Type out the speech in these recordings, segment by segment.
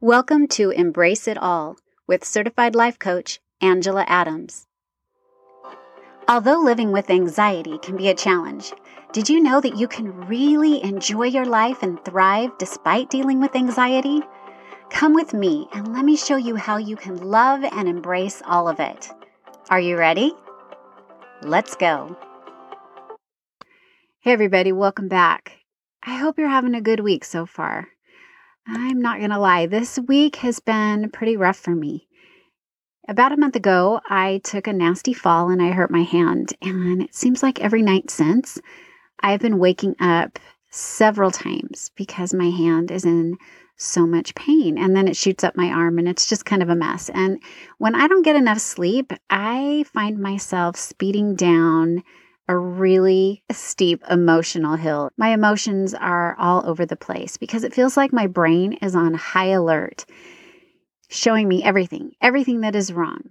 Welcome to Embrace It All with certified life coach Angela Adams. Although living with anxiety can be a challenge, did you know that you can really enjoy your life and thrive despite dealing with anxiety? Come with me and let me show you how you can love and embrace all of it. Are you ready? Let's go. Hey, everybody, welcome back. I hope you're having a good week so far. I'm not going to lie, this week has been pretty rough for me. About a month ago, I took a nasty fall and I hurt my hand. And it seems like every night since, I've been waking up several times because my hand is in so much pain. And then it shoots up my arm and it's just kind of a mess. And when I don't get enough sleep, I find myself speeding down a really steep emotional hill. My emotions are all over the place because it feels like my brain is on high alert, showing me everything, everything that is wrong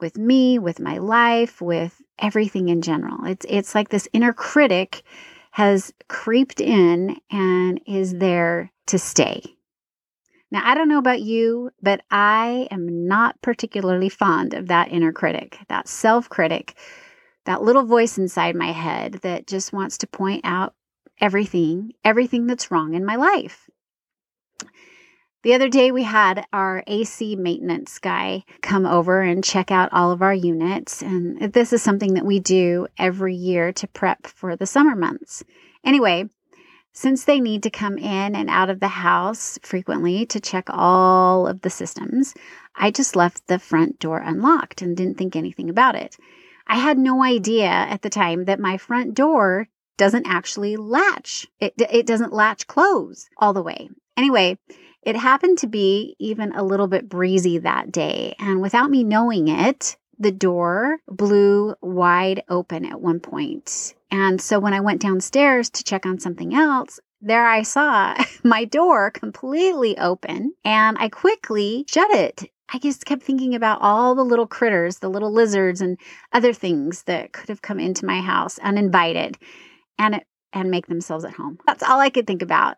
with me, with my life, with everything in general. It's it's like this inner critic has creeped in and is there to stay. Now, I don't know about you, but I am not particularly fond of that inner critic, that self critic that little voice inside my head that just wants to point out everything, everything that's wrong in my life. The other day, we had our AC maintenance guy come over and check out all of our units. And this is something that we do every year to prep for the summer months. Anyway, since they need to come in and out of the house frequently to check all of the systems, I just left the front door unlocked and didn't think anything about it. I had no idea at the time that my front door doesn't actually latch. It, it doesn't latch close all the way. Anyway, it happened to be even a little bit breezy that day. And without me knowing it, the door blew wide open at one point. And so when I went downstairs to check on something else, there I saw my door completely open and I quickly shut it I just kept thinking about all the little critters, the little lizards and other things that could have come into my house uninvited and it, and make themselves at home. That's all I could think about.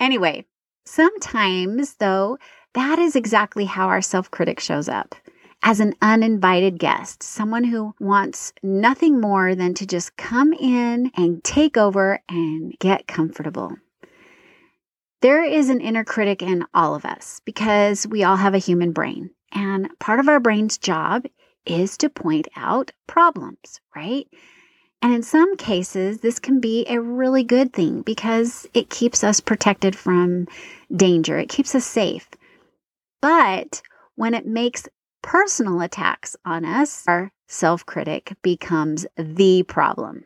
Anyway, sometimes though, that is exactly how our self-critic shows up. As an uninvited guest, someone who wants nothing more than to just come in and take over and get comfortable. There is an inner critic in all of us because we all have a human brain. And part of our brain's job is to point out problems, right? And in some cases, this can be a really good thing because it keeps us protected from danger, it keeps us safe. But when it makes personal attacks on us, our self critic becomes the problem.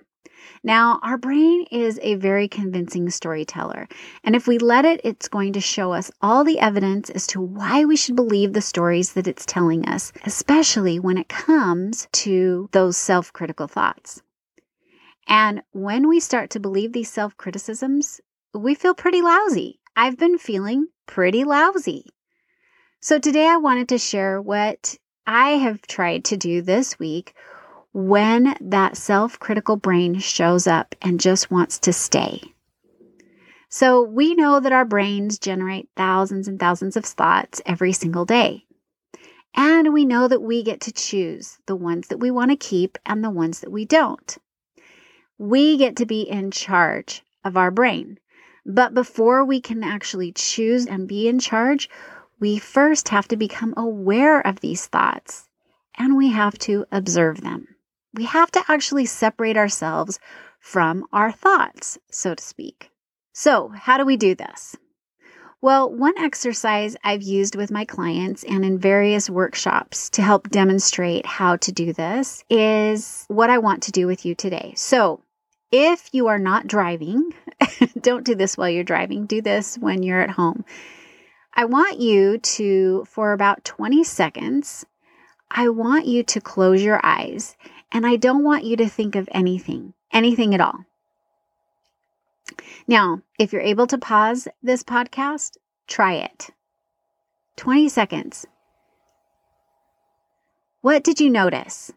Now, our brain is a very convincing storyteller, and if we let it, it's going to show us all the evidence as to why we should believe the stories that it's telling us, especially when it comes to those self critical thoughts. And when we start to believe these self criticisms, we feel pretty lousy. I've been feeling pretty lousy. So today I wanted to share what I have tried to do this week when that self critical brain shows up and just wants to stay. So we know that our brains generate thousands and thousands of thoughts every single day. And we know that we get to choose the ones that we want to keep and the ones that we don't. We get to be in charge of our brain. But before we can actually choose and be in charge, we first have to become aware of these thoughts and we have to observe them we have to actually separate ourselves from our thoughts, so to speak. So, how do we do this? Well, one exercise I've used with my clients and in various workshops to help demonstrate how to do this is what I want to do with you today. So, if you are not driving, don't do this while you're driving, do this when you're at home. I want you to, for about 20 seconds, I want you to close your eyes and I don't want you to think of anything, anything at all. Now, if you're able to pause this podcast, try it. 20 seconds. What did you notice?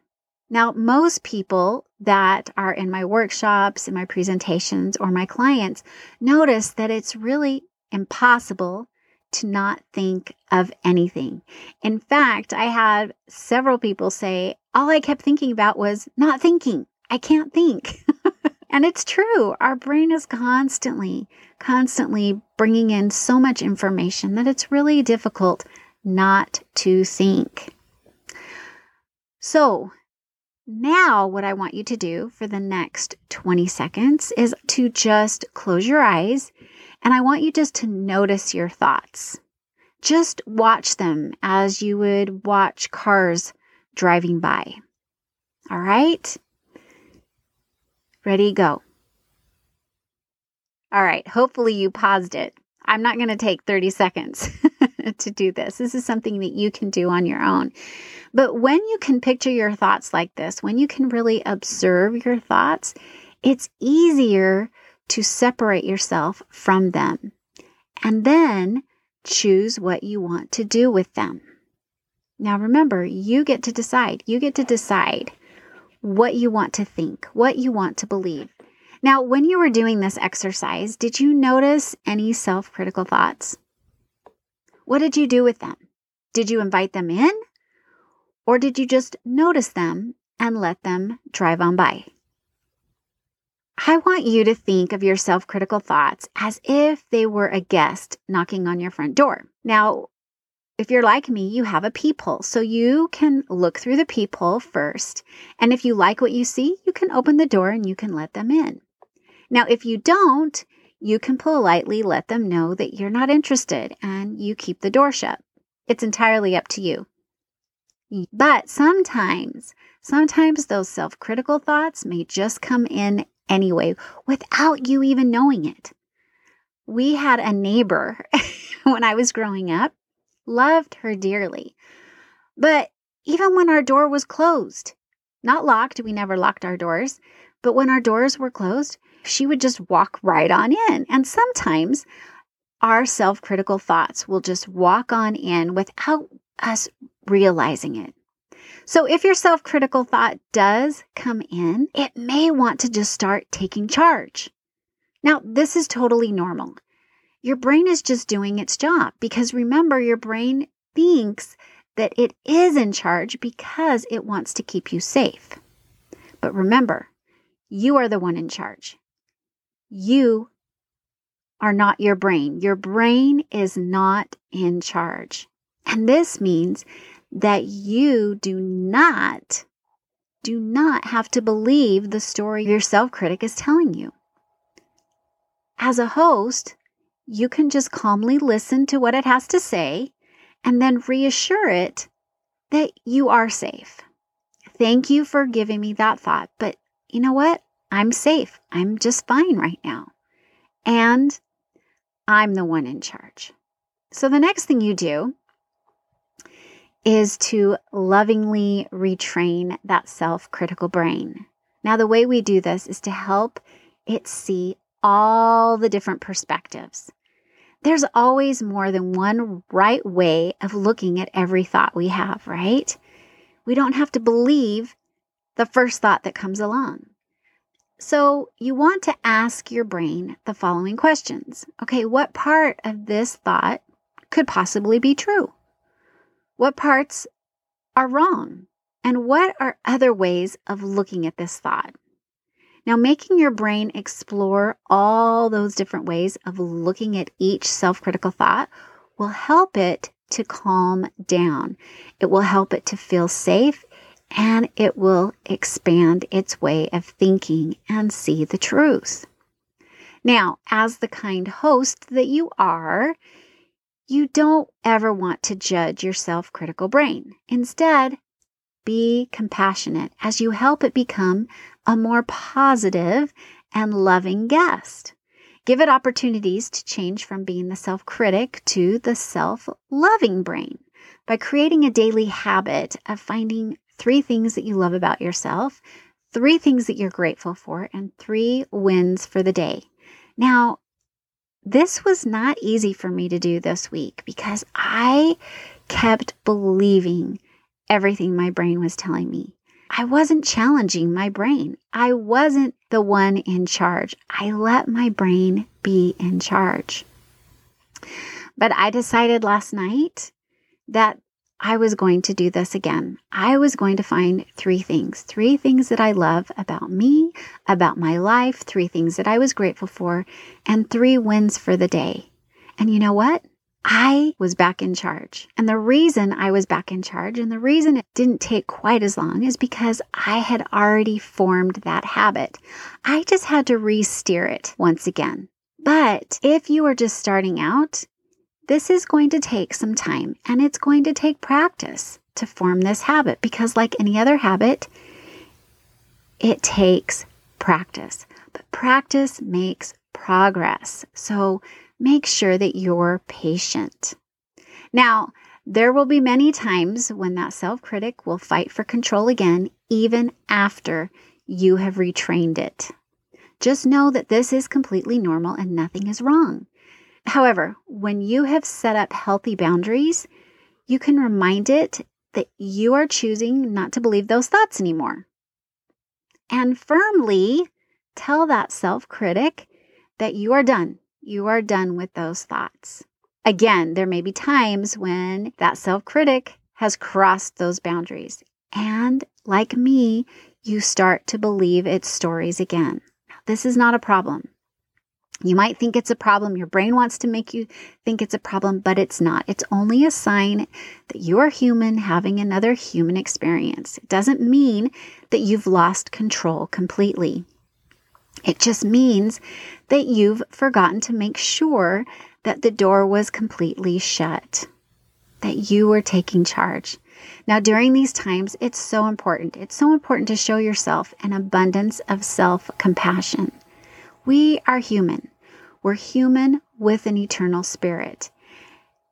Now, most people that are in my workshops, in my presentations, or my clients notice that it's really impossible to not think of anything. In fact, I had several people say, all I kept thinking about was not thinking. I can't think. and it's true. Our brain is constantly, constantly bringing in so much information that it's really difficult not to think. So, now, what I want you to do for the next 20 seconds is to just close your eyes and I want you just to notice your thoughts. Just watch them as you would watch cars driving by. All right? Ready, go. All right, hopefully you paused it. I'm not going to take 30 seconds to do this. This is something that you can do on your own. But when you can picture your thoughts like this, when you can really observe your thoughts, it's easier to separate yourself from them and then choose what you want to do with them. Now, remember, you get to decide. You get to decide what you want to think, what you want to believe. Now, when you were doing this exercise, did you notice any self critical thoughts? What did you do with them? Did you invite them in? Or did you just notice them and let them drive on by? I want you to think of your self critical thoughts as if they were a guest knocking on your front door. Now, if you're like me, you have a peephole, so you can look through the peephole first. And if you like what you see, you can open the door and you can let them in. Now, if you don't, you can politely let them know that you're not interested and you keep the door shut. It's entirely up to you. But sometimes, sometimes those self critical thoughts may just come in anyway without you even knowing it. We had a neighbor when I was growing up, loved her dearly. But even when our door was closed, not locked, we never locked our doors, but when our doors were closed, she would just walk right on in. And sometimes our self critical thoughts will just walk on in without us realizing it. So if your self critical thought does come in, it may want to just start taking charge. Now, this is totally normal. Your brain is just doing its job because remember, your brain thinks that it is in charge because it wants to keep you safe. But remember, you are the one in charge. You are not your brain. Your brain is not in charge. And this means that you do not, do not have to believe the story your self critic is telling you. As a host, you can just calmly listen to what it has to say and then reassure it that you are safe. Thank you for giving me that thought, but you know what? I'm safe. I'm just fine right now. And I'm the one in charge. So the next thing you do is to lovingly retrain that self critical brain. Now, the way we do this is to help it see all the different perspectives. There's always more than one right way of looking at every thought we have, right? We don't have to believe the first thought that comes along. So, you want to ask your brain the following questions Okay, what part of this thought could possibly be true? What parts are wrong? And what are other ways of looking at this thought? Now, making your brain explore all those different ways of looking at each self critical thought will help it to calm down. It will help it to feel safe and it will expand its way of thinking and see the truth. Now, as the kind host that you are, you don't ever want to judge your self critical brain. Instead, be compassionate as you help it become a more positive and loving guest. Give it opportunities to change from being the self critic to the self loving brain by creating a daily habit of finding three things that you love about yourself, three things that you're grateful for, and three wins for the day. Now, this was not easy for me to do this week because I kept believing everything my brain was telling me. I wasn't challenging my brain. I wasn't the one in charge. I let my brain be in charge. But I decided last night that I was going to do this again. I was going to find three things, three things that I love about me, about my life, three things that I was grateful for, and three wins for the day. And you know what? I was back in charge. And the reason I was back in charge and the reason it didn't take quite as long is because I had already formed that habit. I just had to re steer it once again. But if you are just starting out, this is going to take some time and it's going to take practice to form this habit because, like any other habit, it takes practice. But practice makes progress. So make sure that you're patient. Now, there will be many times when that self critic will fight for control again, even after you have retrained it. Just know that this is completely normal and nothing is wrong. However, when you have set up healthy boundaries, you can remind it that you are choosing not to believe those thoughts anymore. And firmly tell that self critic that you are done. You are done with those thoughts. Again, there may be times when that self critic has crossed those boundaries. And like me, you start to believe its stories again. This is not a problem. You might think it's a problem. Your brain wants to make you think it's a problem, but it's not. It's only a sign that you're human having another human experience. It doesn't mean that you've lost control completely. It just means that you've forgotten to make sure that the door was completely shut, that you were taking charge. Now, during these times, it's so important. It's so important to show yourself an abundance of self compassion. We are human. We're human with an eternal spirit.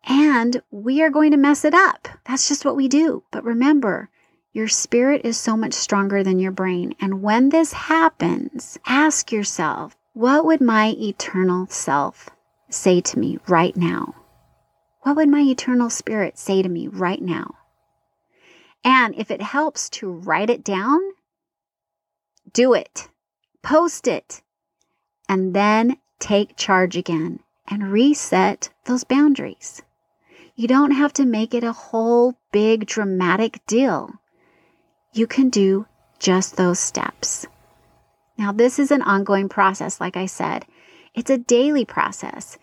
And we are going to mess it up. That's just what we do. But remember, your spirit is so much stronger than your brain. And when this happens, ask yourself, what would my eternal self say to me right now? What would my eternal spirit say to me right now? And if it helps to write it down, do it, post it, and then take charge again and reset those boundaries. You don't have to make it a whole big dramatic deal. You can do just those steps. Now, this is an ongoing process, like I said. It's a daily process.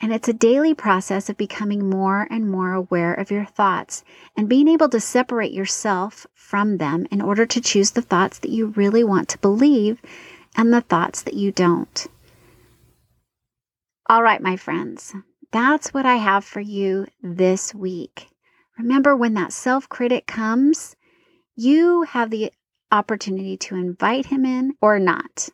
And it's a daily process of becoming more and more aware of your thoughts and being able to separate yourself from them in order to choose the thoughts that you really want to believe and the thoughts that you don't. All right, my friends, that's what I have for you this week. Remember, when that self critic comes, you have the opportunity to invite him in or not.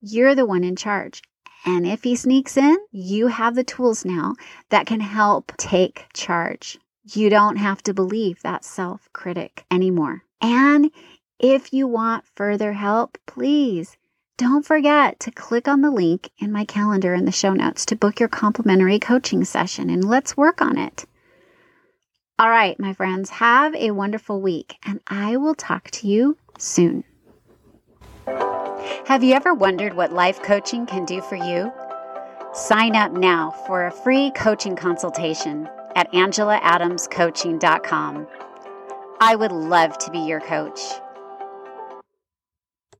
You're the one in charge. And if he sneaks in, you have the tools now that can help take charge. You don't have to believe that self critic anymore. And if you want further help, please don't forget to click on the link in my calendar in the show notes to book your complimentary coaching session and let's work on it. All right, my friends, have a wonderful week and I will talk to you soon. Have you ever wondered what life coaching can do for you? Sign up now for a free coaching consultation at angelaadamscoaching.com. I would love to be your coach.